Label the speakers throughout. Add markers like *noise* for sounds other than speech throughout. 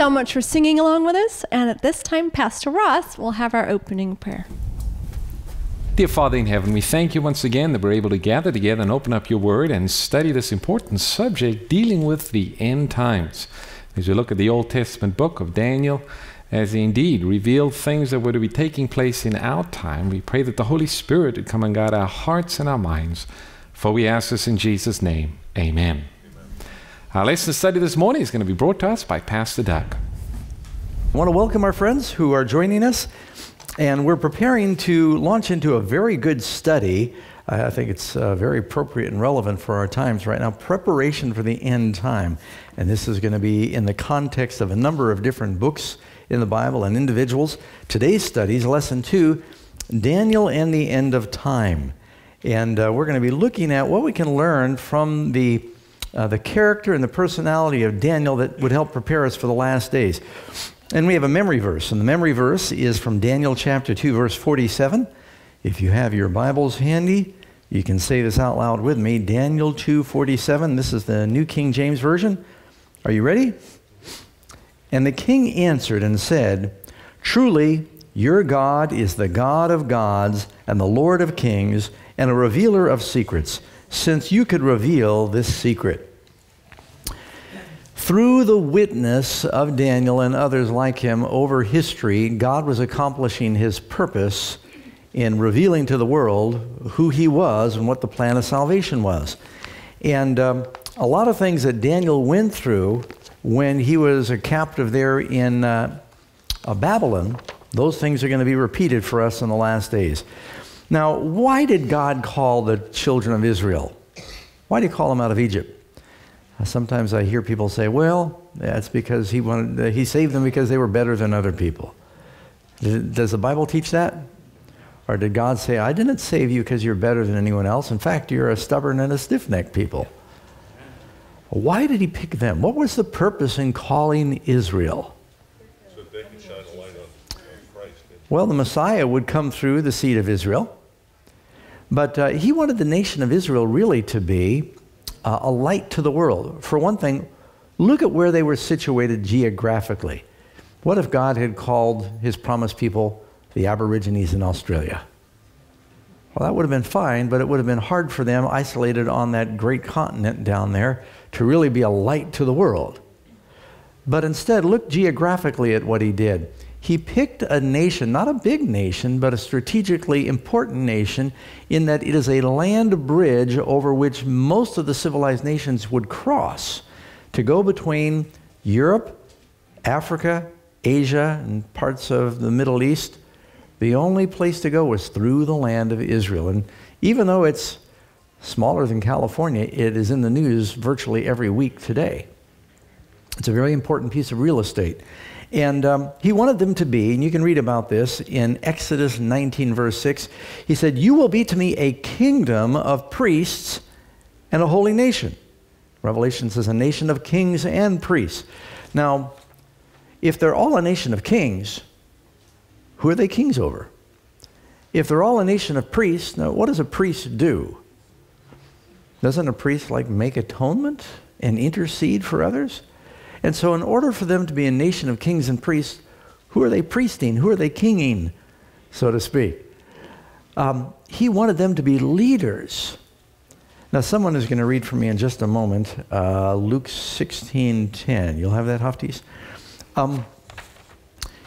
Speaker 1: So much for singing along with us. And at this time, Pastor Ross will have our opening prayer.
Speaker 2: Dear Father in heaven, we thank you once again that we're able to gather together and open up your word and study this important subject dealing with the end times. As we look at the Old Testament book of Daniel, as he indeed revealed things that were to be taking place in our time, we pray that the Holy Spirit would come and guide our hearts and our minds. For we ask this in Jesus' name. Amen. Our lesson study this morning is going to be brought to us by Pastor Doug.
Speaker 3: I want to welcome our friends who are joining us, and we're preparing to launch into a very good study. I think it's uh, very appropriate and relevant for our times right now preparation for the end time. And this is going to be in the context of a number of different books in the Bible and individuals. Today's study is lesson two Daniel and the End of Time. And uh, we're going to be looking at what we can learn from the uh, the character and the personality of Daniel that would help prepare us for the last days. And we have a memory verse, and the memory verse is from Daniel chapter 2, verse 47. If you have your Bibles handy, you can say this out loud with me. Daniel 2:47. This is the New King James Version. Are you ready? And the king answered and said, Truly, your God is the God of gods and the Lord of kings and a revealer of secrets since you could reveal this secret. Through the witness of Daniel and others like him over history, God was accomplishing his purpose in revealing to the world who he was and what the plan of salvation was. And um, a lot of things that Daniel went through when he was a captive there in uh, Babylon, those things are going to be repeated for us in the last days. Now, why did God call the children of Israel? Why did he call them out of Egypt? Uh, sometimes I hear people say, well, that's because he, wanted, he saved them because they were better than other people. Does the Bible teach that? Or did God say, I didn't save you because you're better than anyone else? In fact, you're a stubborn and a stiff necked people. Why did he pick them? What was the purpose in calling Israel?
Speaker 4: So they can shine a light on Christ.
Speaker 3: Well, the Messiah would come through the seed of Israel. But uh, he wanted the nation of Israel really to be uh, a light to the world. For one thing, look at where they were situated geographically. What if God had called his promised people the Aborigines in Australia? Well, that would have been fine, but it would have been hard for them, isolated on that great continent down there, to really be a light to the world. But instead, look geographically at what he did he picked a nation, not a big nation, but a strategically important nation, in that it is a land bridge over which most of the civilized nations would cross to go between Europe, Africa, Asia, and parts of the Middle East. The only place to go was through the land of Israel. And even though it's smaller than California, it is in the news virtually every week today. It's a very important piece of real estate. And um, he wanted them to be, and you can read about this in Exodus 19, verse 6. He said, You will be to me a kingdom of priests and a holy nation. Revelation says, A nation of kings and priests. Now, if they're all a nation of kings, who are they kings over? If they're all a nation of priests, now what does a priest do? Doesn't a priest like make atonement and intercede for others? And so, in order for them to be a nation of kings and priests, who are they priesting? Who are they kinging, so to speak? Um, he wanted them to be leaders. Now, someone is going to read for me in just a moment uh, Luke 16:10. You'll have that, Haftis? Um,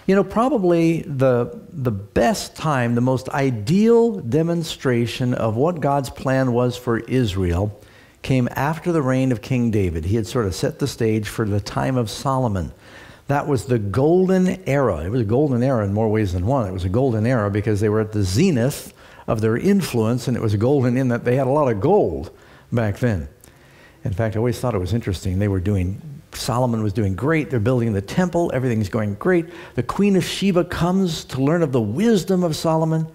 Speaker 3: you know, probably the, the best time, the most ideal demonstration of what God's plan was for Israel came after the reign of King David. He had sort of set the stage for the time of Solomon. That was the golden era. It was a golden era in more ways than one. It was a golden era because they were at the zenith of their influence, and it was golden in that they had a lot of gold back then. In fact, I always thought it was interesting. They were doing, Solomon was doing great. They're building the temple. Everything's going great. The Queen of Sheba comes to learn of the wisdom of Solomon.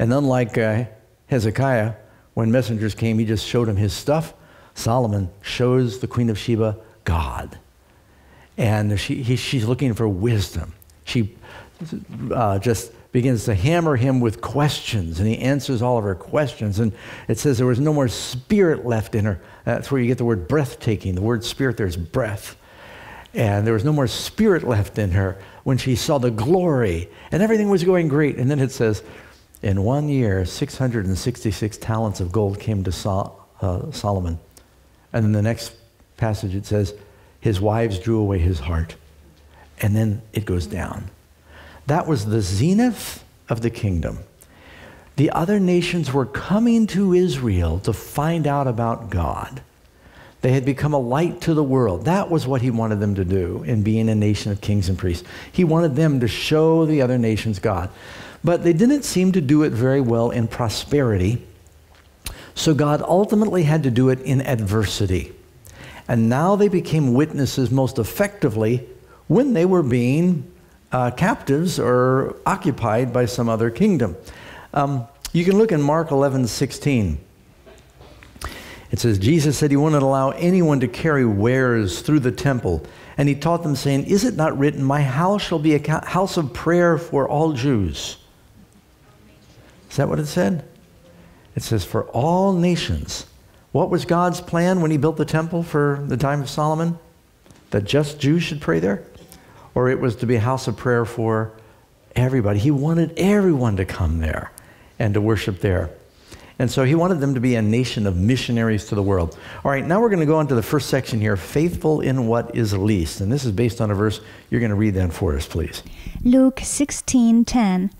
Speaker 3: And unlike uh, Hezekiah, when messengers came, he just showed him his stuff. Solomon shows the Queen of Sheba God. And she, he, she's looking for wisdom. She uh, just begins to hammer him with questions, and he answers all of her questions. And it says there was no more spirit left in her. That's where you get the word breathtaking. The word spirit there is breath. And there was no more spirit left in her when she saw the glory and everything was going great. And then it says, in one year, 666 talents of gold came to Sol- uh, Solomon. And in the next passage it says, his wives drew away his heart. And then it goes down. That was the zenith of the kingdom. The other nations were coming to Israel to find out about God. They had become a light to the world. That was what he wanted them to do in being a nation of kings and priests. He wanted them to show the other nations God. But they didn't seem to do it very well in prosperity. So God ultimately had to do it in adversity. And now they became witnesses most effectively when they were being uh, captives or occupied by some other kingdom. Um, you can look in Mark 11 16. It says, Jesus said he wouldn't allow anyone to carry wares through the temple. And he taught them, saying, Is it not written, My house shall be a house of prayer for all Jews? Is that what it said? It says, For all nations. What was God's plan when he built the temple for the time of Solomon? That just Jews should pray there? Or it was to be a house of prayer for everybody. He wanted everyone to come there and to worship there. And so he wanted them to be a nation of missionaries to the world. All right, now we're going to go on to the first section here faithful in what is least. And this is based on a verse. You're going to read that for us, please.
Speaker 5: Luke 16:10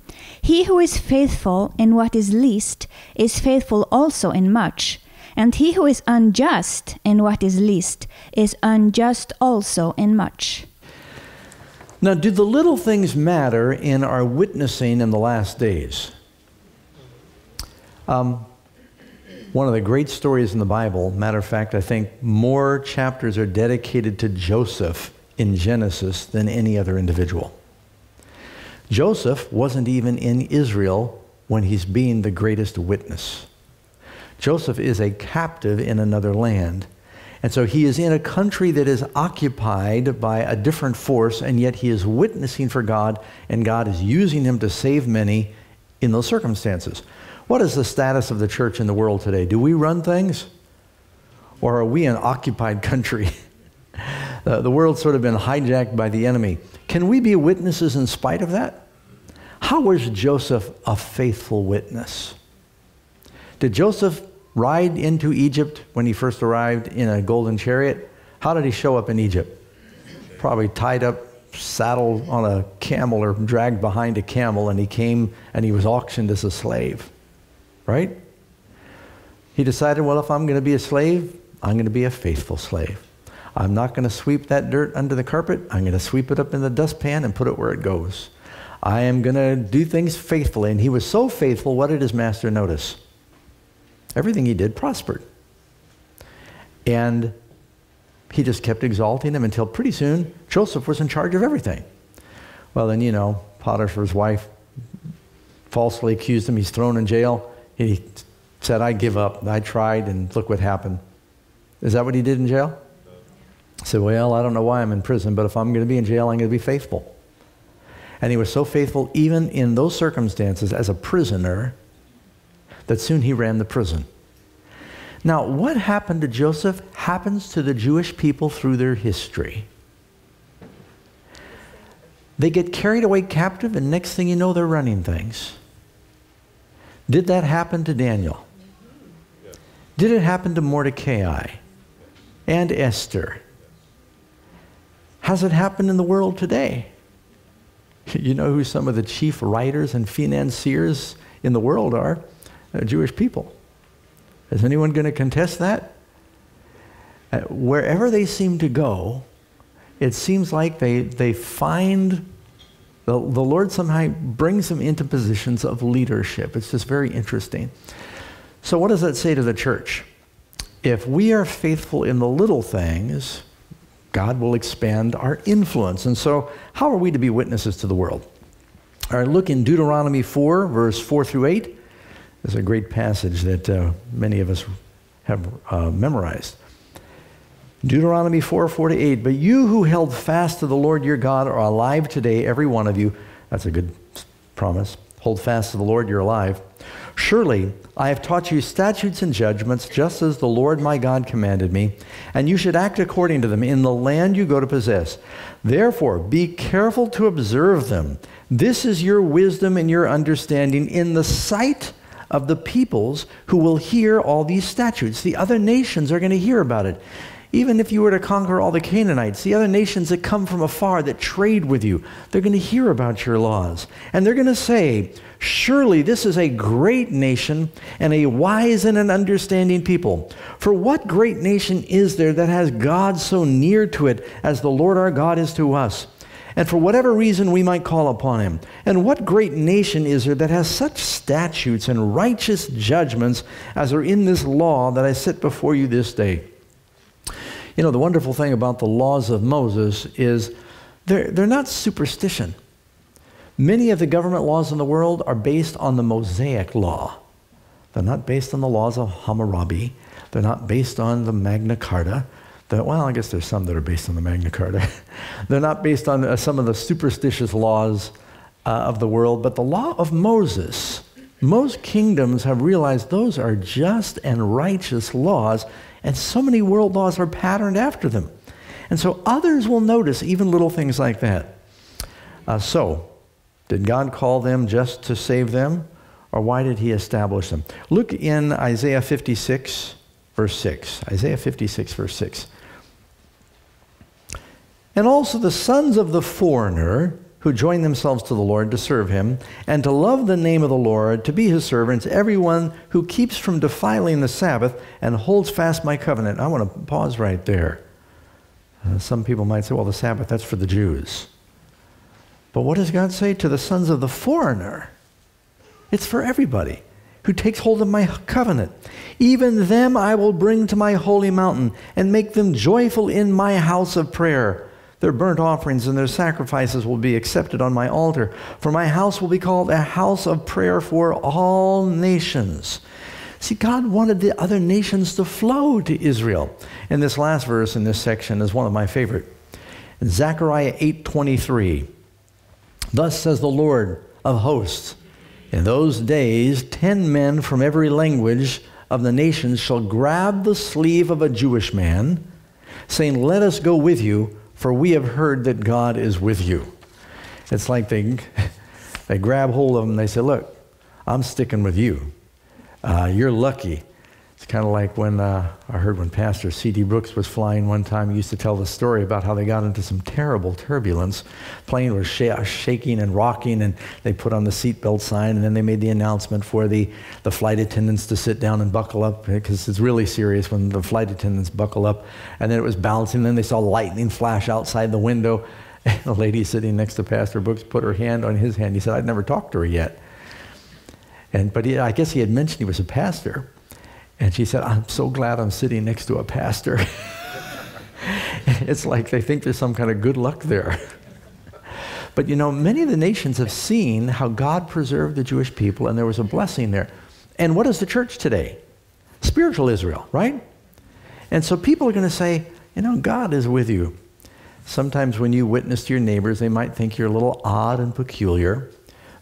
Speaker 5: He who is faithful in what is least is faithful also in much and he who is unjust in what is least is unjust also in much
Speaker 3: Now, do the little things matter in our witnessing in the last days? Um, one of the great stories in the Bible, matter of fact, I think more chapters are dedicated to Joseph in Genesis than any other individual. Joseph wasn't even in Israel when he's being the greatest witness. Joseph is a captive in another land. And so he is in a country that is occupied by a different force, and yet he is witnessing for God, and God is using him to save many in those circumstances. What is the status of the church in the world today? Do we run things? Or are we an occupied *laughs* country? uh, the world's sort of been hijacked by the enemy. Can we be witnesses in spite of that? How was Joseph a faithful witness? Did Joseph ride into Egypt when he first arrived in a golden chariot? How did he show up in Egypt? Probably tied up, saddled on a camel or dragged behind a camel, and he came and he was auctioned as a slave. Right? He decided, well, if I'm going to be a slave, I'm going to be a faithful slave. I'm not going to sweep that dirt under the carpet. I'm going to sweep it up in the dustpan and put it where it goes. I am going to do things faithfully. And he was so faithful, what did his master notice? Everything he did prospered. And he just kept exalting him until pretty soon Joseph was in charge of everything. Well, then, you know, Potiphar's wife falsely accused him. He's thrown in jail. He said, I give up. I tried, and look what happened. Is that what he did in jail? He said, Well, I don't know why I'm in prison, but if I'm going to be in jail, I'm going to be faithful. And he was so faithful, even in those circumstances, as a prisoner, that soon he ran the prison. Now, what happened to Joseph happens to the Jewish people through their history. They get carried away captive, and next thing you know, they're running things. Did that happen to Daniel? Did it happen to Mordecai and Esther? Has it happened in the world today? *laughs* You know who some of the chief writers and financiers in the world are? Uh, Jewish people. Is anyone going to contest that? Uh, wherever they seem to go, it seems like they, they find the, the Lord somehow brings them into positions of leadership. It's just very interesting. So, what does that say to the church? If we are faithful in the little things, God will expand our influence. And so, how are we to be witnesses to the world? All right, look in Deuteronomy 4, verse 4 through 8. There's a great passage that uh, many of us have uh, memorized. Deuteronomy 4 4 to 8. But you who held fast to the Lord your God are alive today, every one of you. That's a good promise. Hold fast to the Lord, you're alive. Surely I have taught you statutes and judgments, just as the Lord my God commanded me, and you should act according to them in the land you go to possess. Therefore, be careful to observe them. This is your wisdom and your understanding in the sight of the peoples who will hear all these statutes. The other nations are going to hear about it. Even if you were to conquer all the Canaanites, the other nations that come from afar that trade with you, they're going to hear about your laws. And they're going to say, Surely this is a great nation and a wise and an understanding people. For what great nation is there that has God so near to it as the Lord our God is to us? And for whatever reason we might call upon him. And what great nation is there that has such statutes and righteous judgments as are in this law that I set before you this day? You know, the wonderful thing about the laws of Moses is they're, they're not superstition. Many of the government laws in the world are based on the Mosaic law. They're not based on the laws of Hammurabi. They're not based on the Magna Carta. They're, well, I guess there's some that are based on the Magna Carta. *laughs* They're not based on uh, some of the superstitious laws uh, of the world, but the law of Moses. Most kingdoms have realized those are just and righteous laws, and so many world laws are patterned after them. And so others will notice even little things like that. Uh, so, did God call them just to save them, or why did He establish them? Look in Isaiah 56, verse 6. Isaiah 56, verse 6. And also the sons of the foreigner who join themselves to the Lord to serve him, and to love the name of the Lord, to be his servants, everyone who keeps from defiling the Sabbath and holds fast my covenant. I want to pause right there. Uh, some people might say, well, the Sabbath, that's for the Jews. But what does God say to the sons of the foreigner? It's for everybody who takes hold of my covenant. Even them I will bring to my holy mountain and make them joyful in my house of prayer. Their burnt offerings and their sacrifices will be accepted on my altar. For my house will be called a house of prayer for all nations. See, God wanted the other nations to flow to Israel. And this last verse in this section is one of my favorite. In Zechariah 8:23. Thus says the Lord of hosts, in those days 10 men from every language of the nations shall grab the sleeve of a Jewish man, saying, "Let us go with you." For we have heard that God is with you. It's like they, *laughs* they grab hold of him and they say, Look, I'm sticking with you. Uh, you're lucky. Kind of like when uh, I heard when Pastor C.D. Brooks was flying one time, he used to tell the story about how they got into some terrible turbulence. Plane was sh- shaking and rocking, and they put on the seatbelt sign, and then they made the announcement for the, the flight attendants to sit down and buckle up, because it's really serious when the flight attendants buckle up. And then it was bouncing, and then they saw lightning flash outside the window. *laughs* And the lady sitting next to Pastor Brooks put her hand on his hand. He said, I'd never talked to her yet. And, but he, I guess he had mentioned he was a pastor. And she said, I'm so glad I'm sitting next to a pastor. *laughs* it's like they think there's some kind of good luck there. *laughs* but you know, many of the nations have seen how God preserved the Jewish people and there was a blessing there. And what is the church today? Spiritual Israel, right? And so people are going to say, you know, God is with you. Sometimes when you witness to your neighbors, they might think you're a little odd and peculiar.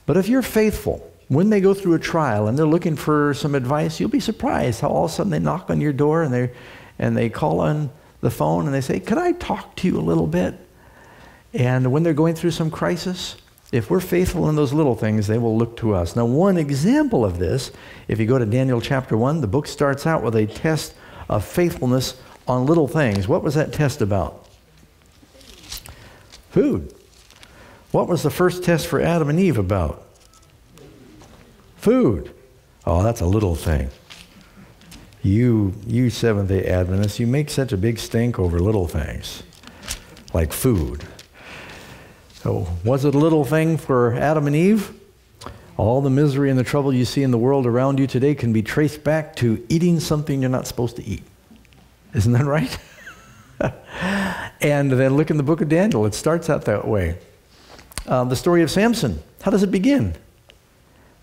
Speaker 3: But if you're faithful, when they go through a trial and they're looking for some advice, you'll be surprised how all of a sudden they knock on your door and they and they call on the phone and they say, "Could I talk to you a little bit?" And when they're going through some crisis, if we're faithful in those little things, they will look to us. Now, one example of this, if you go to Daniel chapter 1, the book starts out with a test of faithfulness on little things. What was that test about? Food. What was the first test for Adam and Eve about? Food. Oh, that's a little thing. You, you Seventh day Adventists, you make such a big stink over little things, like food. So, was it a little thing for Adam and Eve? All the misery and the trouble you see in the world around you today can be traced back to eating something you're not supposed to eat. Isn't that right? *laughs* and then look in the book of Daniel, it starts out that way. Uh, the story of Samson, how does it begin?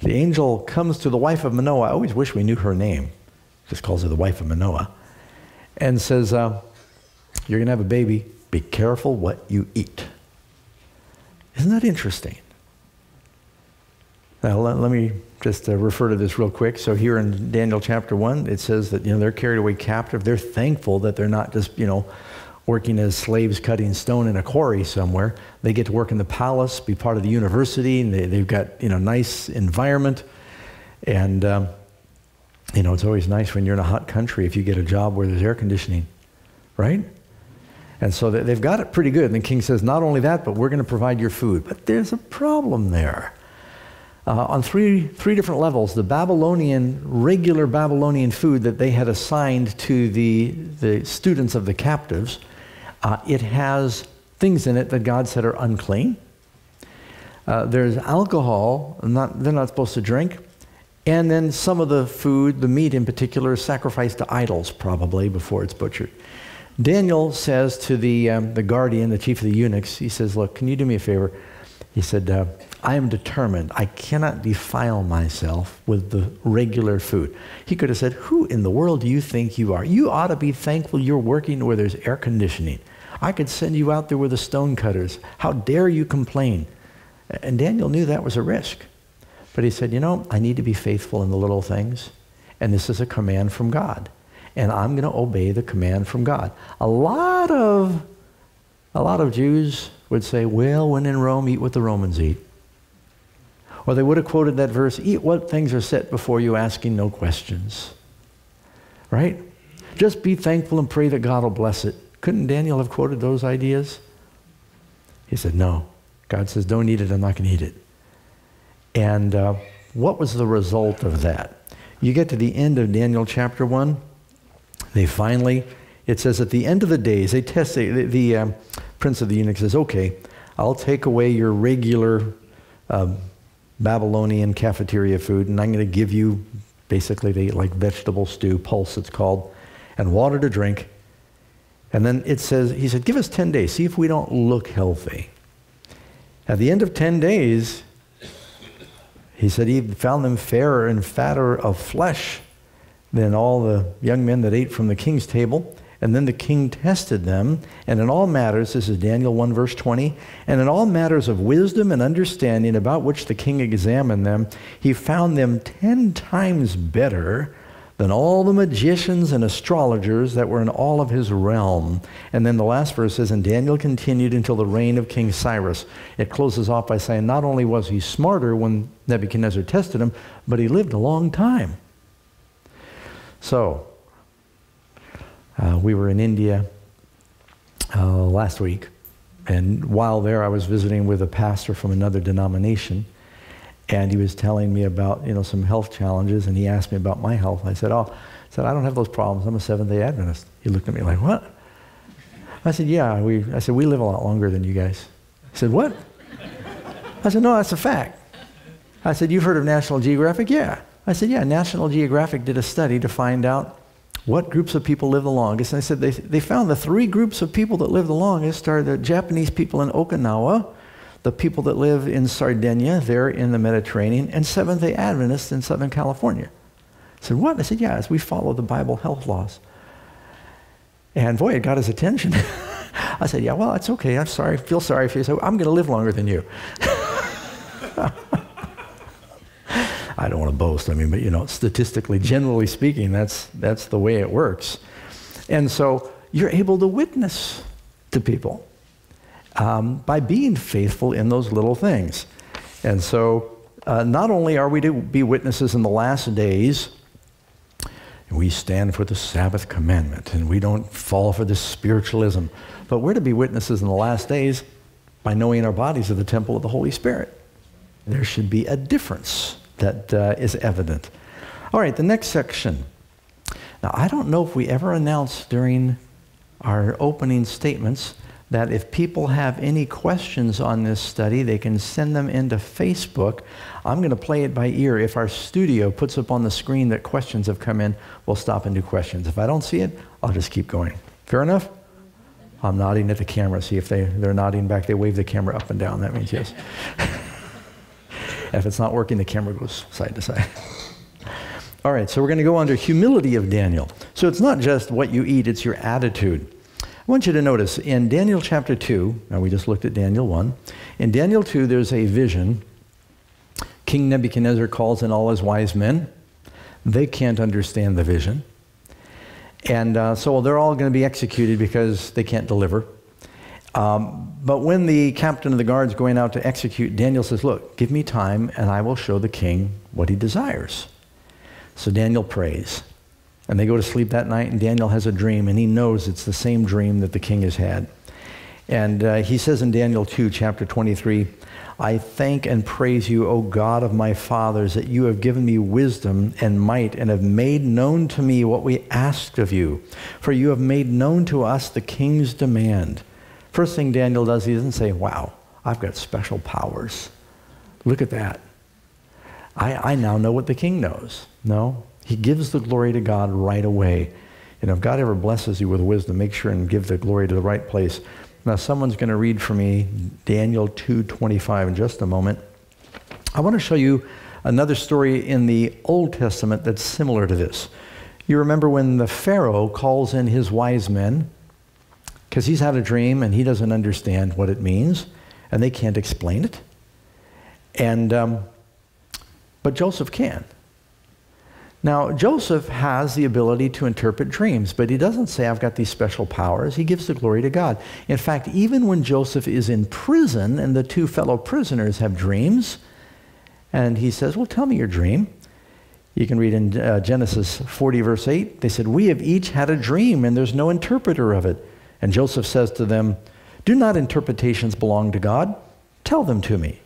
Speaker 3: The angel comes to the wife of Manoah. I always wish we knew her name. Just calls her the wife of Manoah. And says, uh, You're going to have a baby. Be careful what you eat. Isn't that interesting? Now, let, let me just uh, refer to this real quick. So, here in Daniel chapter 1, it says that, you know, they're carried away captive. They're thankful that they're not just, you know, working as slaves cutting stone in a quarry somewhere. They get to work in the palace, be part of the university, and they, they've got, you know, nice environment. And, um, you know, it's always nice when you're in a hot country if you get a job where there's air conditioning, right? And so they've got it pretty good. And the king says, not only that, but we're going to provide your food. But there's a problem there. Uh, on three, three different levels, the Babylonian, regular Babylonian food that they had assigned to the, the students of the captives, uh, it has things in it that God said are unclean. Uh, there's alcohol, not, they're not supposed to drink. And then some of the food, the meat in particular, is sacrificed to idols probably before it's butchered. Daniel says to the, um, the guardian, the chief of the eunuchs, he says, Look, can you do me a favor? He said, uh, I am determined. I cannot defile myself with the regular food. He could have said, Who in the world do you think you are? You ought to be thankful you're working where there's air conditioning. I could send you out there with the stone cutters. How dare you complain? And Daniel knew that was a risk. But he said, You know, I need to be faithful in the little things, and this is a command from God. And I'm going to obey the command from God. A lot of a lot of Jews would say, Well, when in Rome, eat what the Romans eat. Or they would have quoted that verse, Eat what things are set before you, asking no questions. Right? Just be thankful and pray that God will bless it. Couldn't Daniel have quoted those ideas? He said, No. God says, Don't eat it, I'm not going to eat it. And uh, what was the result of that? You get to the end of Daniel chapter 1, they finally, it says, at the end of the days, they test, the, the um, prince of the eunuchs says, okay, I'll take away your regular um, Babylonian cafeteria food, and I'm going to give you basically the, like vegetable stew, pulse it's called, and water to drink. And then it says, he said, give us 10 days, see if we don't look healthy. At the end of 10 days, he said he found them fairer and fatter of flesh than all the young men that ate from the king's table. And then the king tested them, and in all matters, this is Daniel 1, verse 20, and in all matters of wisdom and understanding about which the king examined them, he found them ten times better than all the magicians and astrologers that were in all of his realm. And then the last verse says, And Daniel continued until the reign of King Cyrus. It closes off by saying, Not only was he smarter when Nebuchadnezzar tested him, but he lived a long time. So, uh, we were in India uh, last week, and while there, I was visiting with a pastor from another denomination, and he was telling me about you know some health challenges, and he asked me about my health. I said, "Oh, I said I don't have those problems. I'm a Seventh Day Adventist." He looked at me like, "What?" I said, "Yeah, we." I said, "We live a lot longer than you guys." He said, "What?" I said, "No, that's a fact." I said, "You've heard of National Geographic?" Yeah. I said, "Yeah, National Geographic did a study to find out what groups of people live the longest. And I said they, they found the three groups of people that live the longest are the Japanese people in Okinawa, the people that live in Sardinia, there in the Mediterranean, and Seventh day Adventists in Southern California. I said, What? I said, Yeah, as we follow the Bible health laws. And boy, it got his attention. *laughs* I said, Yeah, well, it's okay. I'm sorry. I feel sorry for you. So I'm going to live longer than you. *laughs* I don't want to boast. I mean, but you know, statistically, generally speaking, that's that's the way it works. And so you're able to witness to people um, by being faithful in those little things. And so, uh, not only are we to be witnesses in the last days, we stand for the Sabbath commandment and we don't fall for this spiritualism, but we're to be witnesses in the last days by knowing our bodies are the temple of the Holy Spirit. There should be a difference that uh, is evident. All right, the next section. Now, I don't know if we ever announced during our opening statements that if people have any questions on this study, they can send them into Facebook. I'm going to play it by ear. If our studio puts up on the screen that questions have come in, we'll stop and do questions. If I don't see it, I'll just keep going. Fair enough? I'm nodding at the camera. See if they, they're nodding back. They wave the camera up and down. That means yes. *laughs* if it's not working, the camera goes side to side. All right, so we're going to go under humility of Daniel. So it's not just what you eat, it's your attitude. I want you to notice in Daniel chapter 2, now we just looked at Daniel 1. In Daniel 2, there's a vision. King Nebuchadnezzar calls in all his wise men. They can't understand the vision. And uh, so they're all going to be executed because they can't deliver. Um, but when the captain of the guard's going out to execute, Daniel says, Look, give me time and I will show the king what he desires. So Daniel prays. And they go to sleep that night, and Daniel has a dream, and he knows it's the same dream that the king has had. And uh, he says in Daniel 2, chapter 23, I thank and praise you, O God of my fathers, that you have given me wisdom and might and have made known to me what we asked of you. For you have made known to us the king's demand. First thing Daniel does, he doesn't say, Wow, I've got special powers. Look at that. I, I now know what the king knows. No, he gives the glory to God right away. You know, if God ever blesses you with wisdom, make sure and give the glory to the right place. Now, someone's going to read for me Daniel 2:25 in just a moment. I want to show you another story in the Old Testament that's similar to this. You remember when the Pharaoh calls in his wise men because he's had a dream and he doesn't understand what it means, and they can't explain it. And um, but Joseph can. Now, Joseph has the ability to interpret dreams, but he doesn't say, I've got these special powers. He gives the glory to God. In fact, even when Joseph is in prison and the two fellow prisoners have dreams, and he says, Well, tell me your dream. You can read in uh, Genesis 40, verse 8. They said, We have each had a dream, and there's no interpreter of it. And Joseph says to them, Do not interpretations belong to God? Tell them to me.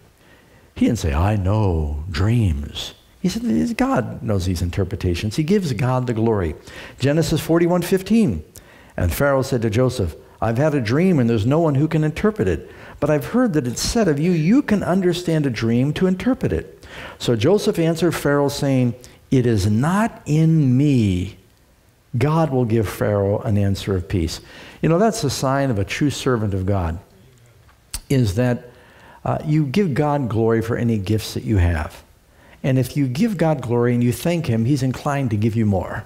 Speaker 3: He didn't say, I know dreams. He said, God knows these interpretations. He gives God the glory. Genesis 41 15. And Pharaoh said to Joseph, I've had a dream and there's no one who can interpret it. But I've heard that it's said of you, you can understand a dream to interpret it. So Joseph answered Pharaoh, saying, It is not in me. God will give Pharaoh an answer of peace. You know, that's a sign of a true servant of God, is that uh, you give God glory for any gifts that you have. And if you give God glory and you thank Him, He's inclined to give you more.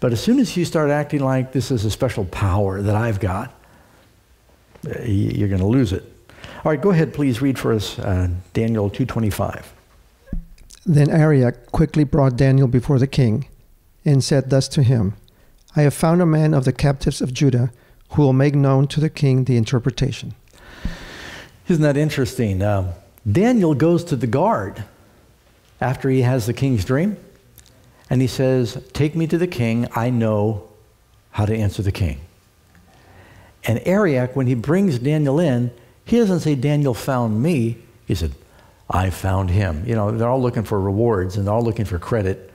Speaker 3: But as soon as you start acting like this is a special power that I've got, uh, you're going to lose it. All right, go ahead, please read for us uh, Daniel 2:25.
Speaker 6: Then Arioch quickly brought Daniel before the king, and said thus to him: I have found a man of the captives of Judah who will make known to the king the interpretation.
Speaker 3: Isn't that interesting? Um, Daniel goes to the guard after he has the king's dream. And he says, Take me to the king. I know how to answer the king. And Arioch, when he brings Daniel in, he doesn't say, Daniel found me. He said, I found him. You know, they're all looking for rewards and they're all looking for credit.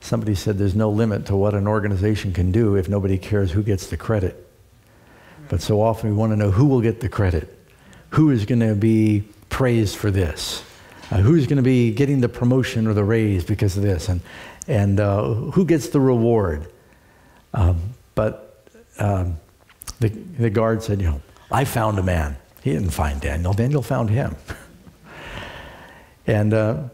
Speaker 3: Somebody said there's no limit to what an organization can do if nobody cares who gets the credit. But so often we want to know who will get the credit, who is going to be praised for this. Uh, who's going to be getting the promotion or the raise because of this, and, and uh, who gets the reward. Um, but um, the, the guard said, you know, I found a man. He didn't find Daniel. Daniel found him. and uh,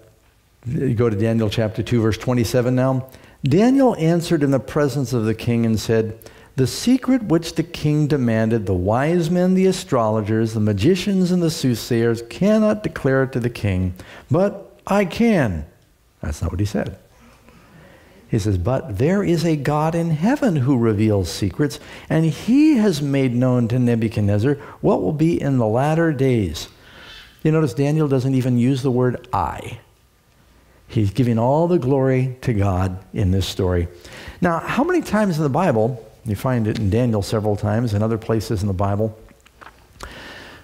Speaker 3: you go to Daniel chapter 2, verse 27 now. Daniel answered in the presence of the king and said, the secret which the king demanded, the wise men, the astrologers, the magicians, and the soothsayers cannot declare it to the king, but I can. That's not what he said. He says, But there is a God in heaven who reveals secrets, and he has made known to Nebuchadnezzar what will be in the latter days. You notice Daniel doesn't even use the word I. He's giving all the glory to God in this story. Now, how many times in the Bible you find it in Daniel several times and other places in the Bible.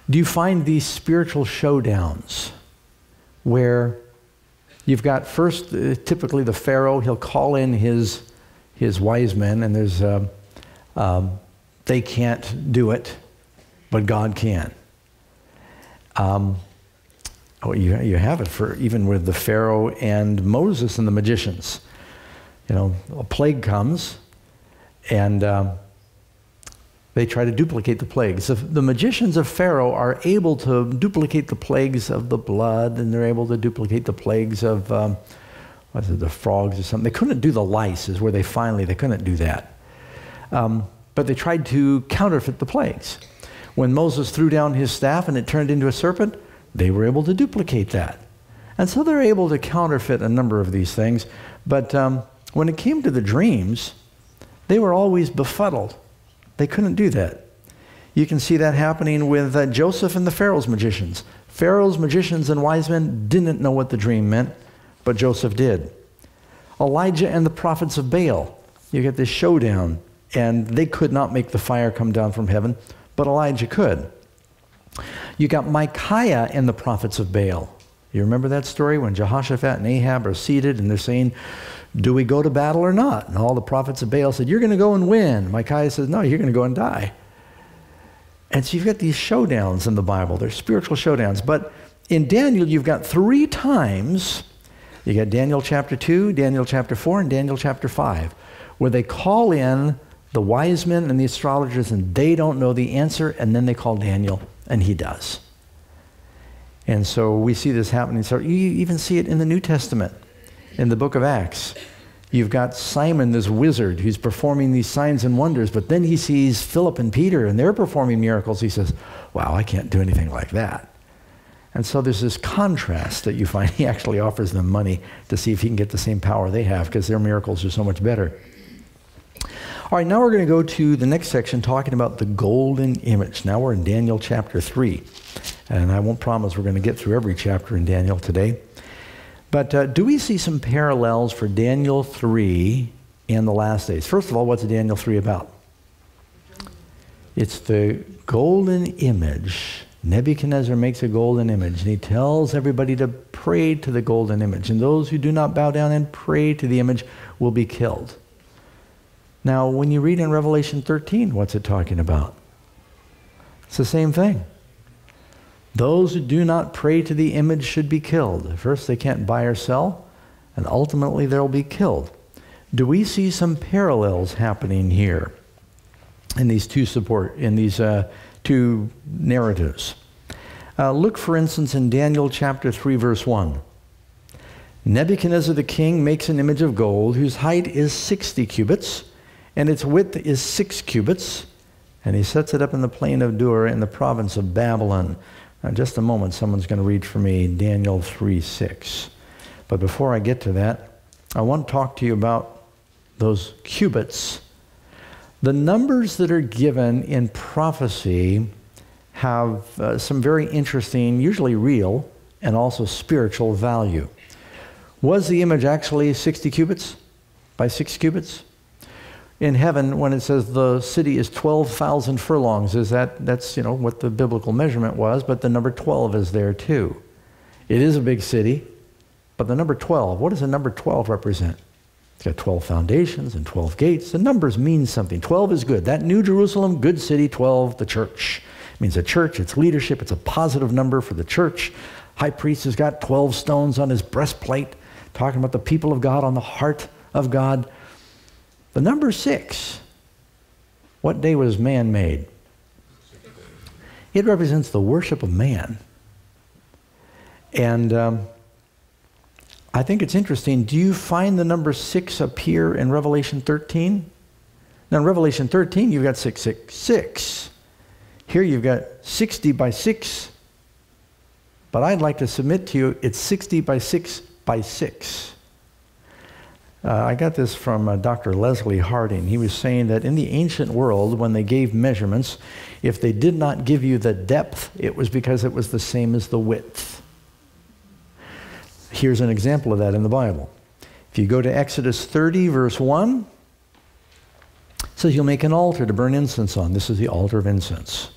Speaker 3: Do you find these spiritual showdowns where you've got first, uh, typically the Pharaoh, he'll call in his, his wise men, and there's, uh, they can't do it, but God can. Um, oh, you, you have it for even with the Pharaoh and Moses and the magicians. You know, a plague comes, and um, they try to duplicate the plagues. the magicians of Pharaoh are able to duplicate the plagues of the blood, and they're able to duplicate the plagues of um, it, the frogs or something. They couldn't do the lice, is where they finally they couldn't do that. Um, but they tried to counterfeit the plagues. When Moses threw down his staff and it turned into a serpent, they were able to duplicate that. And so they're able to counterfeit a number of these things. But um, when it came to the dreams, they were always befuddled. They couldn't do that. You can see that happening with uh, Joseph and the Pharaoh's magicians. Pharaoh's magicians and wise men didn't know what the dream meant, but Joseph did. Elijah and the prophets of Baal. You get this showdown, and they could not make the fire come down from heaven, but Elijah could. You got Micaiah and the prophets of Baal. You remember that story when Jehoshaphat and Ahab are seated and they're saying, Do we go to battle or not? And all the prophets of Baal said, You're going to go and win. Micaiah says, No, you're going to go and die. And so you've got these showdowns in the Bible. They're spiritual showdowns. But in Daniel, you've got three times you got Daniel chapter 2, Daniel chapter 4, and Daniel chapter 5, where they call in the wise men and the astrologers and they don't know the answer, and then they call Daniel, and he does. And so we see this happening. So you even see it in the New Testament, in the book of Acts. You've got Simon, this wizard, who's performing these signs and wonders, but then he sees Philip and Peter, and they're performing miracles. He says, Wow, I can't do anything like that. And so there's this contrast that you find. *laughs* He actually offers them money to see if he can get the same power they have because their miracles are so much better. All right, now we're going to go to the next section talking about the golden image. Now we're in Daniel chapter 3. And I won't promise we're going to get through every chapter in Daniel today. But uh, do we see some parallels for Daniel 3 and the last days? First of all, what's Daniel 3 about? It's the golden image Nebuchadnezzar makes a golden image and he tells everybody to pray to the golden image. And those who do not bow down and pray to the image will be killed. Now, when you read in Revelation 13, what's it talking about? It's the same thing. Those who do not pray to the image should be killed. First, they can't buy or sell, and ultimately they'll be killed. Do we see some parallels happening here in these two support in these uh, two narratives. Uh, look, for instance, in Daniel chapter 3, verse 1. Nebuchadnezzar the king makes an image of gold whose height is 60 cubits and its width is 6 cubits, and he sets it up in the plain of Dura in the province of Babylon. Now, just a moment, someone's going to read for me Daniel 3 6. But before I get to that, I want to talk to you about those cubits the numbers that are given in prophecy have uh, some very interesting, usually real, and also spiritual value. Was the image actually 60 cubits by 6 cubits? In heaven, when it says the city is 12,000 furlongs, is that, that's, you know, what the biblical measurement was, but the number 12 is there too. It is a big city, but the number 12, what does the number 12 represent? It's got 12 foundations and 12 gates. The numbers mean something. 12 is good. That New Jerusalem, good city, 12, the church. It means a church, it's leadership, it's a positive number for the church. High priest has got 12 stones on his breastplate, talking about the people of God on the heart of God. The number six, what day was man made? It represents the worship of man. And um, I think it's interesting. Do you find the number six appear in Revelation 13? Now, in Revelation 13, you've got 666. Here you've got 60 by 6. But I'd like to submit to you it's 60 by 6 by 6. Uh, I got this from uh, Dr. Leslie Hardinge. He was saying that in the ancient world, when they gave measurements, if they did not give you the depth, it was because it was the same as the width. Here's an example of that in the Bible. If you go to Exodus 30, verse 1, it says you'll make an altar to burn incense on. This is the altar of incense.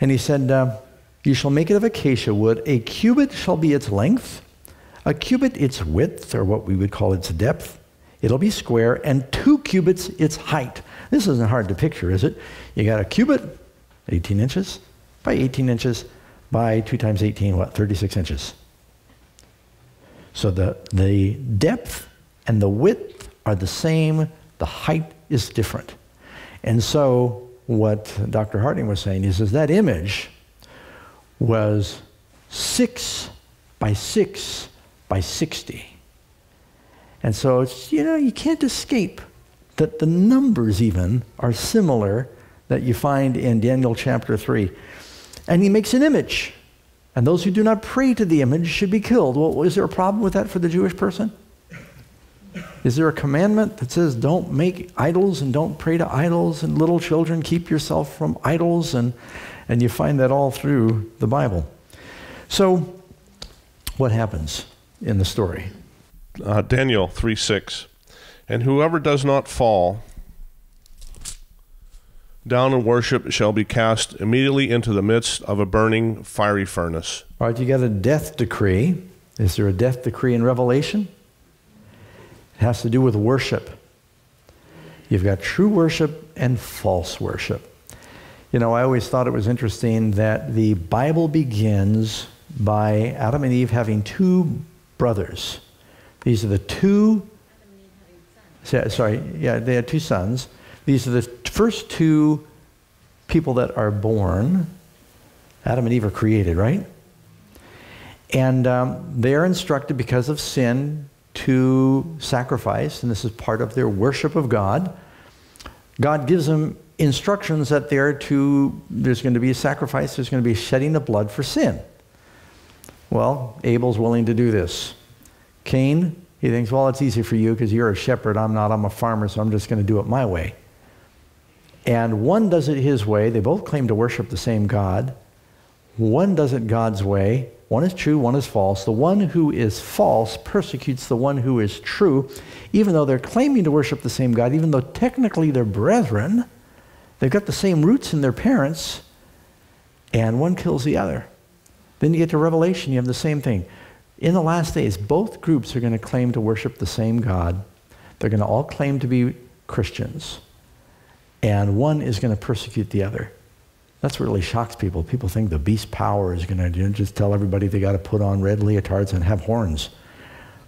Speaker 3: And he said, uh, You shall make it of acacia wood. A cubit shall be its length, a cubit its width, or what we would call its depth. It'll be square, and two cubits its height. This isn't hard to picture, is it? You got a cubit, 18 inches by 18 inches by 2 times 18, what, 36 inches. So the, the depth and the width are the same, the height is different. And so what Dr. Hardinge was saying is, is that image was 6 by 6 by 60. And so it's, you know, you can't escape that the numbers even are similar that you find in Daniel chapter 3. And he makes an image. And those who do not pray to the image should be killed. Well, is there a problem with that for the Jewish person? Is there a commandment that says don't make idols and don't pray to idols and little children keep yourself from idols and and you find that all through the Bible. So what happens in the story?
Speaker 4: Uh, Daniel 3 6. And whoever does not fall down in worship shall be cast immediately into the midst of a burning fiery furnace.
Speaker 3: All right, you got a death decree. Is there a death decree in Revelation? It has to do with worship. You've got true worship and false worship. You know, I always thought it was interesting that the Bible begins by Adam and Eve having two brothers. These are the two, sorry, yeah, they had two sons. These are the first two people that are born. Adam and Eve are created, right? And um, they're instructed because of sin to sacrifice, and this is part of their worship of God. God gives them instructions that they're to, there's going to be a sacrifice, there's going to be a shedding of blood for sin. Well, Abel's willing to do this. Cain, he thinks, well, it's easy for you because you're a shepherd. I'm not. I'm a farmer, so I'm just going to do it my way. And one does it his way. They both claim to worship the same God. One does it God's way. One is true, one is false. The one who is false persecutes the one who is true, even though they're claiming to worship the same God, even though technically they're brethren. They've got the same roots in their parents, and one kills the other. Then you get to Revelation, you have the same thing. In the last days, both groups are going to claim to worship the same God. They're going to all claim to be Christians. And one is going to persecute the other. That's what really shocks people. People think the beast power is going to just tell everybody they got to put on red leotards and have horns.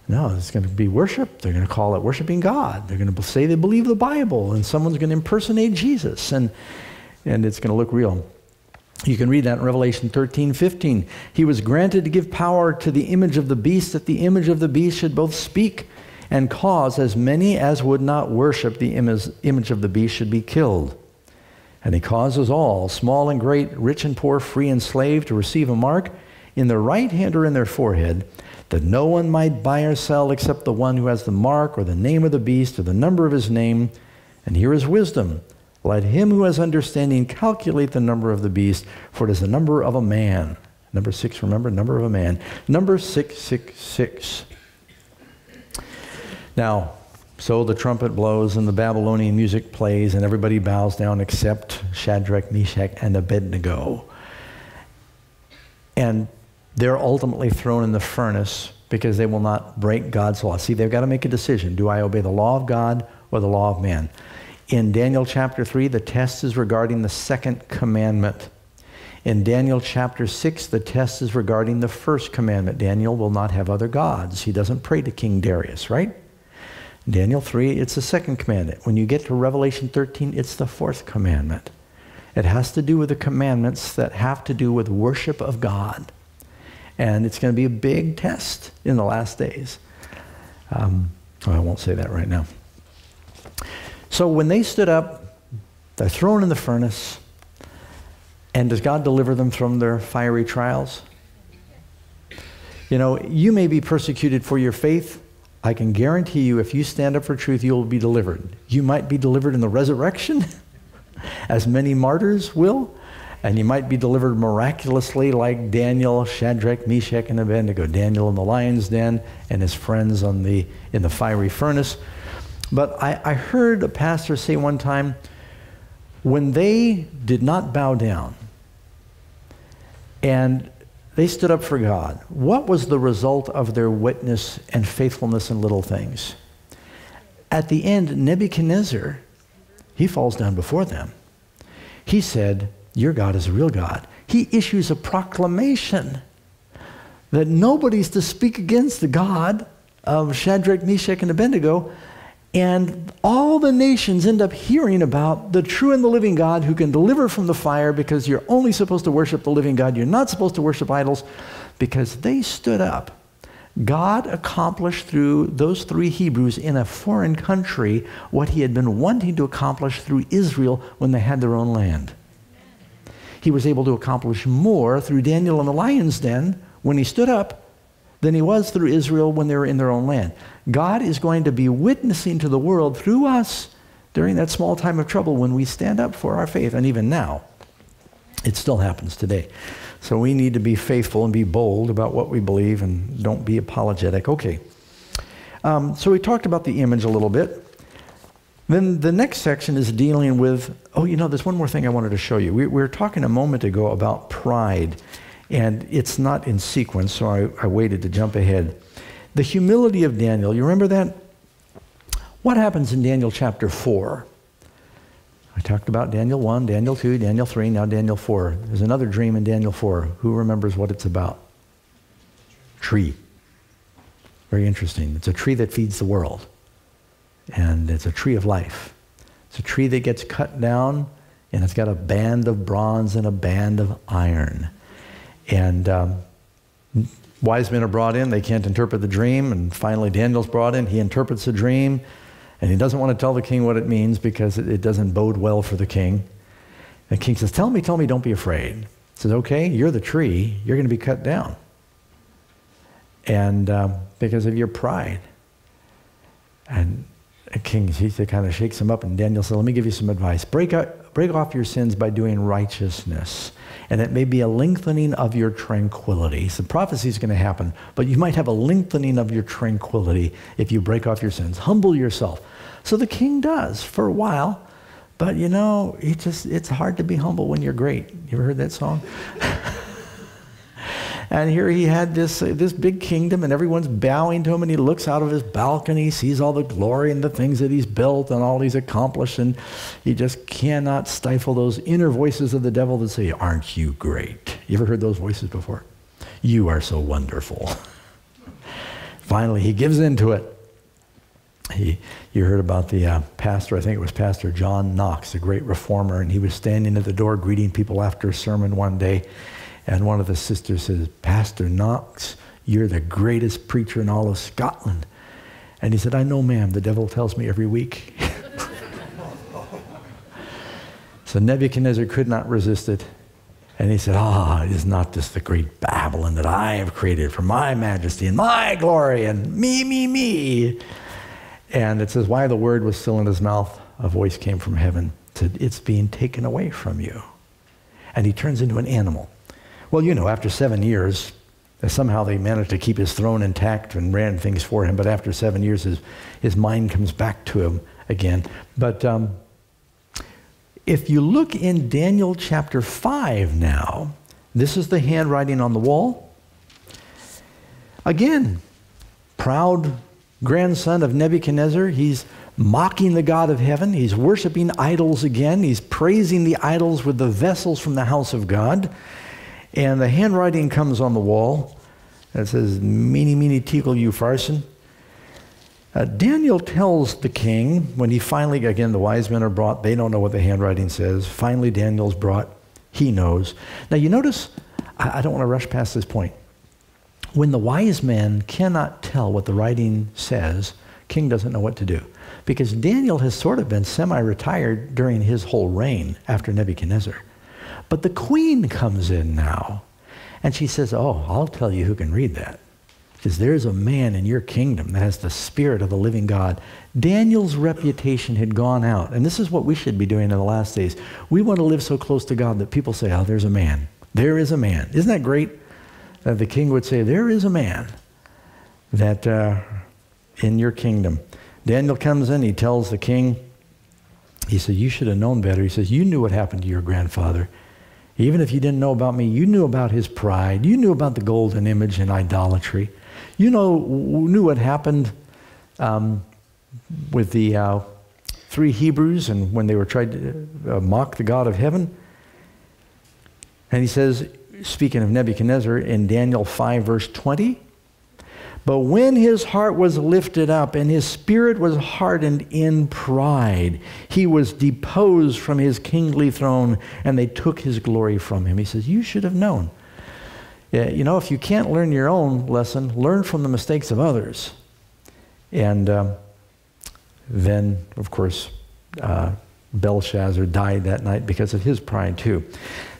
Speaker 3: No, it's going to be worship. They're going to call it worshiping God. They're going to say they believe the Bible, and someone's going to impersonate Jesus, and, and it's going to look real. You can read that in Revelation 13, 15. He was granted to give power to the image of the beast, that the image of the beast should both speak and cause as many as would not worship the image of the beast should be killed. And he causes all, small and great, rich and poor, free and slave, to receive a mark in their right hand or in their forehead that no one might buy or sell except the one who has the mark or the name of the beast or the number of his name. And here is wisdom. Let him who has understanding calculate the number of the beast, for it is the number of a man. Number six, remember, number of a man. Number 666. Now, so the trumpet blows and the Babylonian music plays and everybody bows down except Shadrach, Meshach, and Abednego. And they're ultimately thrown in the furnace because they will not break God's law. See, they've got to make a decision. Do I obey the law of God or the law of man? In Daniel chapter 3, the test is regarding the second commandment. In Daniel chapter 6, the test is regarding the first commandment. Daniel will not have other gods. He doesn't pray to King Darius, right? Daniel 3, it's the second commandment. When you get to Revelation 13, it's the fourth commandment. It has to do with the commandments that have to do with worship of God. And it's going to be a big test in the last days. Um, oh, I won't say that right now. So when they stood up, they're thrown in the furnace. And does God deliver them from their fiery trials? You know, you may be persecuted for your faith. I can guarantee you, if you stand up for truth, you'll be delivered. You might be delivered in the resurrection, *laughs* as many martyrs will and you might be delivered miraculously like Daniel, Shadrach, Meshach, and Abednego. Daniel in the lion's den and his friends the, in the fiery furnace. But I, I heard a pastor say one time, when they did not bow down and they stood up for God, what was the result of their witness and faithfulness in little things? At the end, Nebuchadnezzar, he falls down before them. He said, your God is a real God. He issues a proclamation that nobody's to speak against the God of Shadrach, Meshach, and Abednego. And all the nations end up hearing about the true and the living God who can deliver from the fire because you're only supposed to worship the living God. You're not supposed to worship idols because they stood up. God accomplished through those three Hebrews in a foreign country what he had been wanting to accomplish through Israel when they had their own land. he was able to accomplish more through Daniel in the lion's den when he stood up than he was through Israel when they were in their own land. God is going to be witnessing to the world through us during that small time of trouble when we stand up for our faith. And even now, it still happens today. So we need to be faithful and be bold about what we believe and don't be apologetic. Okay. Um, so we talked about the image a little bit. Then the next section is dealing with, oh, you know, there's one more thing I wanted to show you. We, we were talking a moment ago about pride, and it's not in sequence, so I, I waited to jump ahead. The humility of Daniel, you remember that? What happens in Daniel chapter 4? I talked about Daniel 1, Daniel 2, Daniel 3, now Daniel 4. There's another dream in Daniel 4. Who remembers what it's about? Tree. Very interesting. It's a tree that feeds the world. And it's a tree of life. It's a tree that gets cut down, and it's got a band of bronze and a band of iron. And um, wise men are brought in. They can't interpret the dream. And finally, Daniel's brought in. He interprets the dream. And he doesn't want to tell the king what it means because it, it doesn't bode well for the king. The king says, Tell me, tell me, don't be afraid. He says, Okay, you're the tree. You're going to be cut down. And um, because of your pride. And the king, he kind of shakes him up, and Daniel says, Let me give you some advice. Break, out, break off your sins by doing righteousness, and it may be a lengthening of your tranquility. So prophecy is going to happen, but you might have a lengthening of your tranquility if you break off your sins. Humble yourself. So the king does for a while, but you know, it just, it's hard to be humble when you're great. You ever heard that song? *laughs* And here he had this, uh, this big kingdom, and everyone's bowing to him, and he looks out of his balcony, sees all the glory and the things that he's built and all he's accomplished, and he just cannot stifle those inner voices of the devil that say, Aren't you great? You ever heard those voices before? You are so wonderful. *laughs* Finally, he gives in to it. He, you heard about the uh, pastor, I think it was Pastor John Knox, a great reformer, and he was standing at the door greeting people after a sermon one day. And one of the sisters says, Pastor Knox, you're the greatest preacher in all of Scotland. And he said, I know, ma'am. The devil tells me every week. *laughs* so Nebuchadnezzar could not resist it. And he said, Ah, oh, is not this the great Babylon that I have created for my majesty and my glory and me, me, me? And it says, While the word was still in his mouth, a voice came from heaven. Said, It's being taken away from you. And he turns into an animal. Well, you know, after seven years, somehow they managed to keep his throne intact and ran things for him. But after seven years, his, his mind comes back to him again. But um, if you look in Daniel chapter 5 now, this is the handwriting on the wall. Again, proud grandson of Nebuchadnezzar. He's mocking the God of heaven. He's worshiping idols again. He's praising the idols with the vessels from the house of God. And the handwriting comes on the wall. It says, Mene, mene, tekel, upharsin. Uh, Daniel tells the king, when he finally, again, the wise men are brought, they don't know what the handwriting says. Finally, Daniel's brought, he knows. Now, you notice, I, I don't want to rush past this point. When the wise men cannot tell what the writing says, king doesn't know what to do. Because Daniel has sort of been semi retired during his whole reign after Nebuchadnezzar. But the queen comes in now, and she says, Oh, I'll tell you who can read that. Because there's a man in your kingdom that has the spirit of the living God. Daniel's reputation had gone out. And this is what we should be doing in the last days. We want to live so close to God that people say, Oh, there's a man. There is a man. Isn't that great? That the king would say, There is a man that uh, in your kingdom. Daniel comes in, he tells the king, he said, You should have known better. He says, You knew what happened to your grandfather. Even if you didn't know about me, you knew about his pride. You knew about the golden image and idolatry. You know, knew what happened um, with the uh, three Hebrews and when they were trying to uh, mock the God of heaven. And he says, speaking of Nebuchadnezzar, in Daniel 5, verse 20, but when his heart was lifted up and his spirit was hardened in pride, he was deposed from his kingly throne and they took his glory from him. He says, You should have known. Yeah, you know, if you can't learn your own lesson, learn from the mistakes of others. And um, then, of course, uh, Belshazzar died that night because of his pride, too.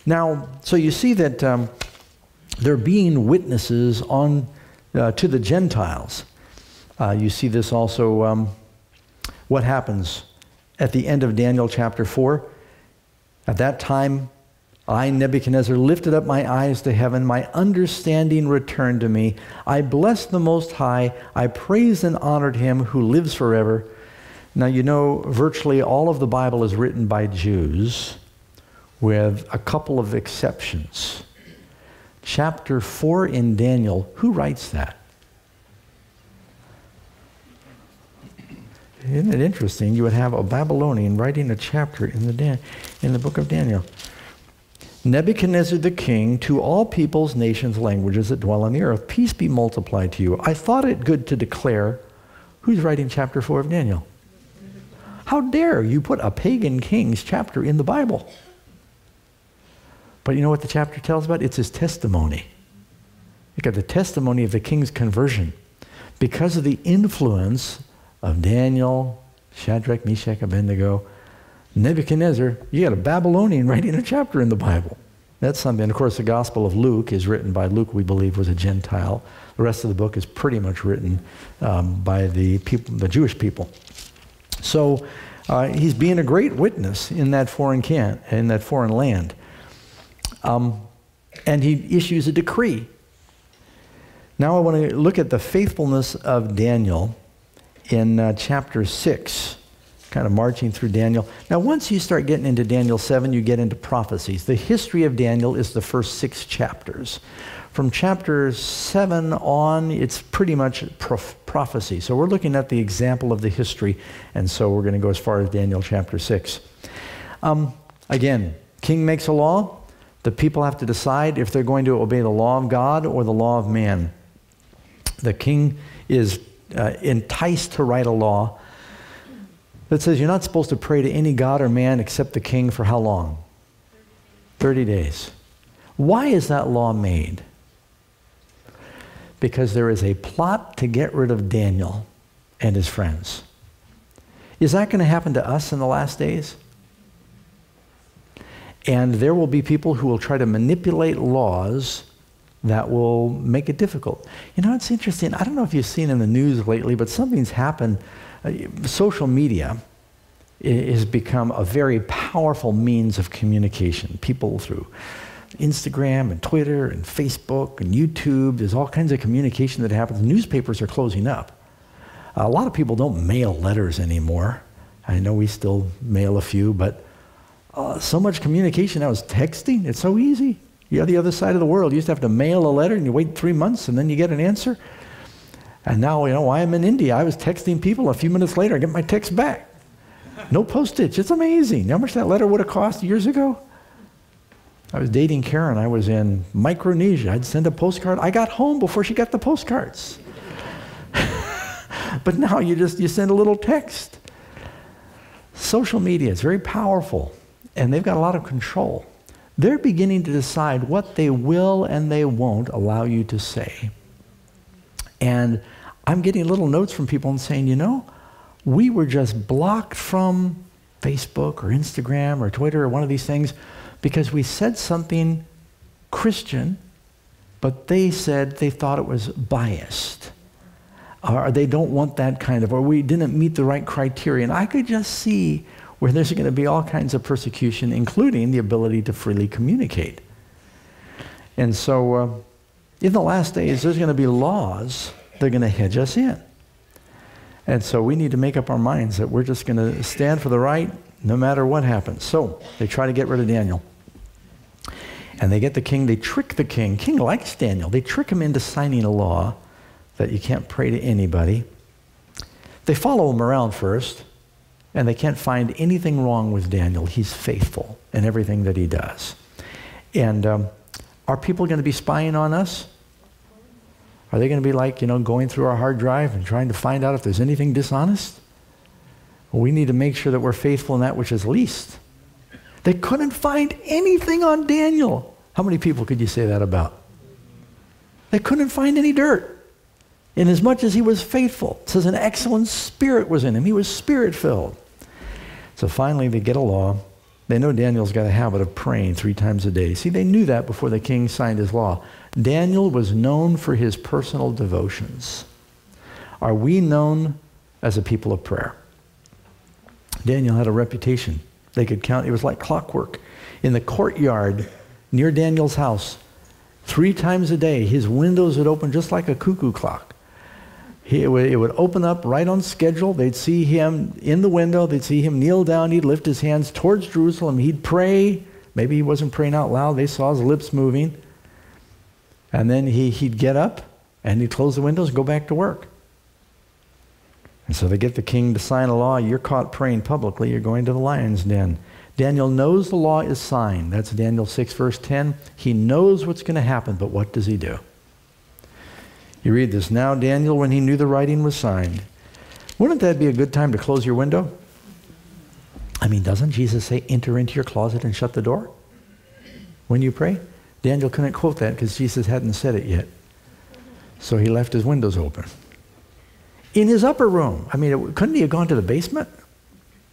Speaker 3: Now, so you see that um, they're being witnesses on, uh, to the Gentiles. Uh, you see this also, um, what happens at the end of Daniel chapter 4. At that time, I, Nebuchadnezzar, lifted up my eyes to heaven. My understanding returned to me. I blessed the Most High. I praised and honored him who lives forever. Now, you know, virtually all of the Bible is written by Jews, with a couple of exceptions. Chapter 4 in Daniel, who writes that? Isn't it interesting? You would have a Babylonian writing a chapter in the, Dan- in the book of Daniel. Nebuchadnezzar the king, to all peoples, nations, languages that dwell on the earth, peace be multiplied to you. I thought it good to declare who's writing chapter 4 of Daniel. How dare you put a pagan king's chapter in the Bible? But you know what the chapter tells about? It's his testimony. You got the testimony of the king's conversion. Because of the influence of Daniel, Shadrach, Meshach, Abednego, Nebuchadnezzar, you got a Babylonian writing a chapter in the Bible. That's something. And of course, the Gospel of Luke is written by Luke, we believe, was a Gentile. The rest of the book is pretty much written um, by the people, the Jewish people. So uh, he's being a great witness in that foreign can, in that foreign land. Um, and he issues a decree. Now I want to look at the faithfulness of Daniel in uh, chapter 6, kind of marching through Daniel. Now, once you start getting into Daniel 7, you get into prophecies. The history of Daniel is the first six chapters. From chapter 7 on, it's pretty much prof- prophecy. So we're looking at the example of the history, and so we're going to go as far as Daniel chapter 6. Um, again, king makes a law. The people have to decide if they're going to obey the law of God or the law of man. The king is uh, enticed to write a law that says you're not supposed to pray to any god or man except the king for how long? 30 days. Why is that law made? Because there is a plot to get rid of Daniel and his friends. Is that going to happen to us in the last days? And there will be people who will try to manipulate laws that will make it difficult. You know, it's interesting. I don't know if you've seen in the news lately, but something's happened. Uh, social media has become a very powerful means of communication. People through Instagram and Twitter and Facebook and YouTube, there's all kinds of communication that happens. Newspapers are closing up. A lot of people don't mail letters anymore. I know we still mail a few, but uh, so much communication I was texting. It's so easy. You're the other side of the world. You used to have to mail a letter and you wait three months and then you get an answer. And now, you know, I'm in India. I was texting people. A few minutes later, I get my text back. No postage. It's amazing. How much that letter would have cost years ago? I was dating Karen. I was in Micronesia. I'd send a postcard. I got home before she got the postcards. *laughs* but now you just you send a little text. Social media is very powerful, and they've got a lot of control. They're beginning to decide what they will and they won't allow you to say. And I'm getting little notes from people and saying, you know, we were just blocked from Facebook or Instagram or Twitter or one of these things because we said something Christian, but they said they thought it was biased. Or they don't want that kind of, or we didn't meet the right criteria. And I could just see where there's going to be all kinds of persecution, including the ability to freely communicate. And so, uh, in the last days, there's going to be laws that are going to hedge us in. And so, we need to make up our minds that we're just going to stand for the right no matter what happens. So, they try to get rid of Daniel. And they get the king, they trick the king. King likes Daniel. They trick him into signing a law that you can't pray to anybody. They follow him around first. And they can't find anything wrong with Daniel. He's faithful in everything that he does. And um, are people going to be spying on us? Are they going to be like, you know, going through our hard drive and trying to find out if there's anything dishonest? We need to make sure that we're faithful in that which is least. They couldn't find anything on Daniel. How many people could you say that about? They couldn't find any dirt. Inasmuch as he was faithful, it says an excellent spirit was in him. He was spirit filled. So finally, they get a law. They know Daniel's got a habit of praying three times a day. See, they knew that before the king signed his law. Daniel was known for his personal devotions. Are we known as a people of prayer? Daniel had a reputation. They could count, it was like clockwork. In the courtyard near Daniel's house, three times a day, his windows would open just like a cuckoo clock. He, it, would, open up right on schedule. They'd see him in the window. They'd see him kneel down. He'd lift his hands towards Jerusalem. He'd pray. Maybe he wasn't praying out loud. They saw his lips moving. And then he, he'd get up and he'd close the windows and go back to work. And so they get the king to sign a law. You're caught praying publicly. You're going to the lion's den. Daniel knows the law is signed. That's Daniel 6, verse 10. He knows what's going to happen, but what does he do? You read this. Now, Daniel, when he knew the writing was signed, wouldn't that be a good time to close your window? I mean, doesn't Jesus say, enter into your closet and shut the door when you pray? Daniel couldn't quote that because Jesus hadn't said it yet. So he left his windows open. In his upper room, I mean, couldn't he have gone to the basement?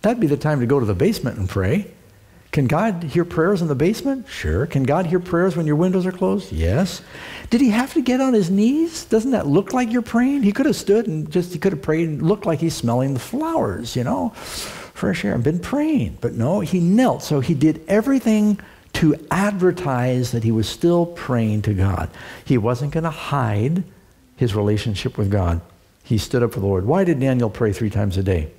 Speaker 3: That'd be the time to go to the basement and pray. Can God hear prayers in the basement? Sure. Can God hear prayers when your windows are closed? Yes. Did he have to get on his knees? Doesn't that look like you're praying? He could have stood and just, he could have prayed and looked like he's smelling the flowers, you know, fresh air, and been praying. But no, he knelt. So he did everything to advertise that he was still praying to God. He wasn't going to hide his relationship with God. He stood up for the Lord. Why did Daniel pray three times a day?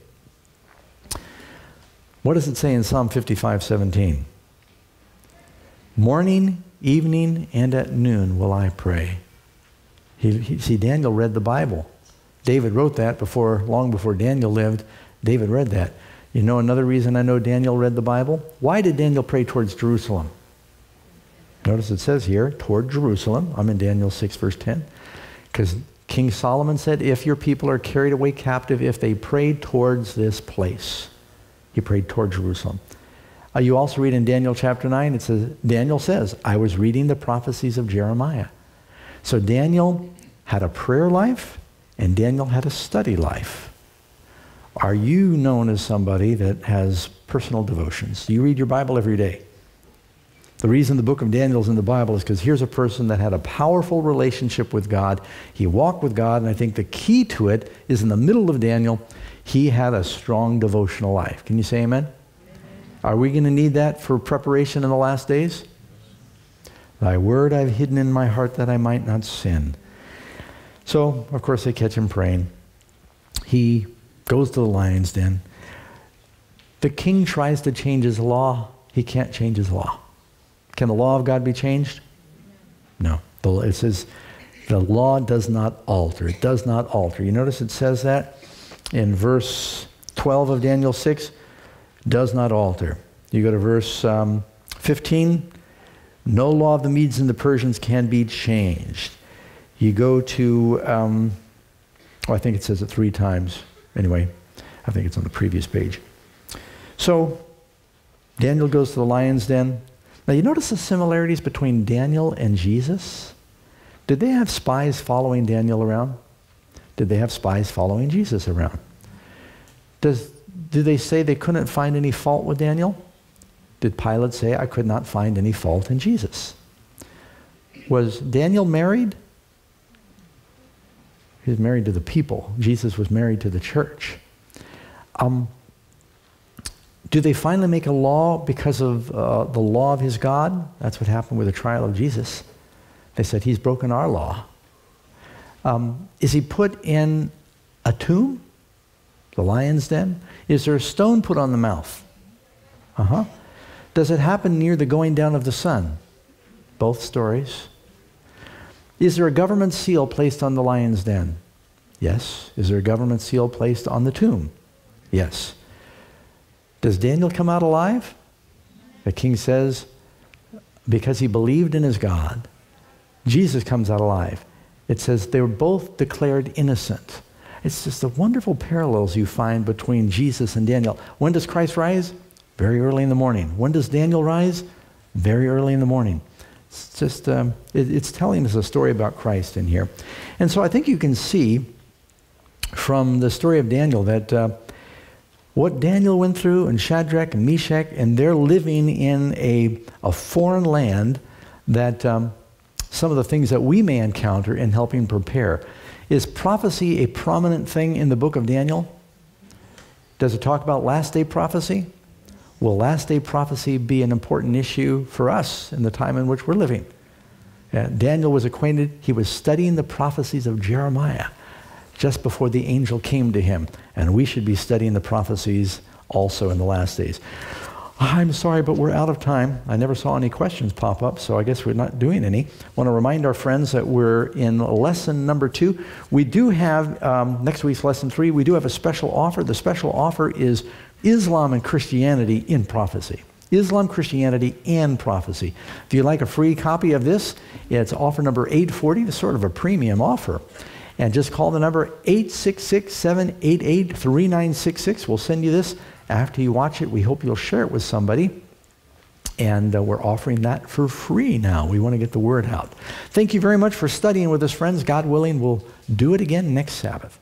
Speaker 3: What does it say in Psalm 55 17? Morning, evening, and at noon will I pray. He, he, see, Daniel read the Bible. David wrote that before, long before Daniel lived. David read that. You know another reason I know Daniel read the Bible? Why did Daniel pray towards Jerusalem? Notice it says here, toward Jerusalem. I'm in Daniel 6, verse 10. Because King Solomon said, if your people are carried away captive, if they pray towards this place, he prayed toward Jerusalem. Uh, you also read in Daniel chapter 9, it says, Daniel says, I was reading the prophecies of Jeremiah. So Daniel had a prayer life, and Daniel had a study life. Are you known as somebody that has personal devotions? Do you read your Bible every day? The reason the book of Daniel is in the Bible is because here's a person that had a powerful relationship with God. He walked with God, and I think the key to it is in the middle of Daniel. He had a strong devotional life. Can you say amen? Are we going to need that for preparation in the last days? Thy word I've hidden in my heart that I might not sin. So, of course, they catch him praying. He goes to the lion's den. The king tries to change his law. He can't change his law. Can the law of God be changed? No. It says the law does not alter. It does not alter. You notice it says that in verse 12 of Daniel 6 does not alter. You go to verse um, 15 no law of the Medes and the Persians can be changed. You go to, um, oh, I think it says it three times. Anyway, I think it's on the previous page. So, Daniel goes to the lion's den. Now, you notice the similarities between Daniel and Jesus? Did they have spies following Daniel around? Did they have spies following Jesus around? Does, did they say they couldn't find any fault with Daniel? Did Pilate say, I could not find any fault in Jesus? Was Daniel married? He was married to the people. Jesus was married to the church. Um, do they finally make a law because of uh, the law of his God? That's what happened with the trial of Jesus. They said, He's broken our law. Um, is he put in a tomb? The lion's den? Is there a stone put on the mouth? Uh huh. Does it happen near the going down of the sun? Both stories. Is there a government seal placed on the lion's den? Yes. Is there a government seal placed on the tomb? Yes. Does Daniel come out alive? The king says, because he believed in his God, Jesus comes out alive. It says they were both declared innocent. It's just the wonderful parallels you find between Jesus and Daniel. When does Christ rise? Very early in the morning. When does Daniel rise? Very early in the morning. It's just, um, it, it's telling us a story about Christ in here. And so I think you can see from the story of Daniel that uh, what Daniel went through and Shadrach and Meshach, and they're living in a, a foreign land that um, some of the things that we may encounter in helping prepare. Is prophecy a prominent thing in the book of Daniel? Does it talk about last day prophecy? Will last day prophecy be an important issue for us in the time in which we're living? Uh, Daniel was acquainted, he was studying the prophecies of Jeremiah just before the angel came to him. And we should be studying the prophecies also in the last days. I'm sorry, but we're out of time. I never saw any questions pop up, so I guess we're not doing any. Want to remind our friends that we're in lesson number two. We do have, um, next week's lesson three, we do have a special offer. The special offer is Islam and Christianity in prophecy. Islam, Christianity, and prophecy. If you'd like a free copy of this, it's offer number 840. It's sort of a premium offer. And just call the number 866 788 3966. We'll send you this after you watch it. We hope you'll share it with somebody. And uh, we're offering that for free now. We want to get the word out. Thank you very much for studying with us, friends. God willing, we'll do it again next Sabbath.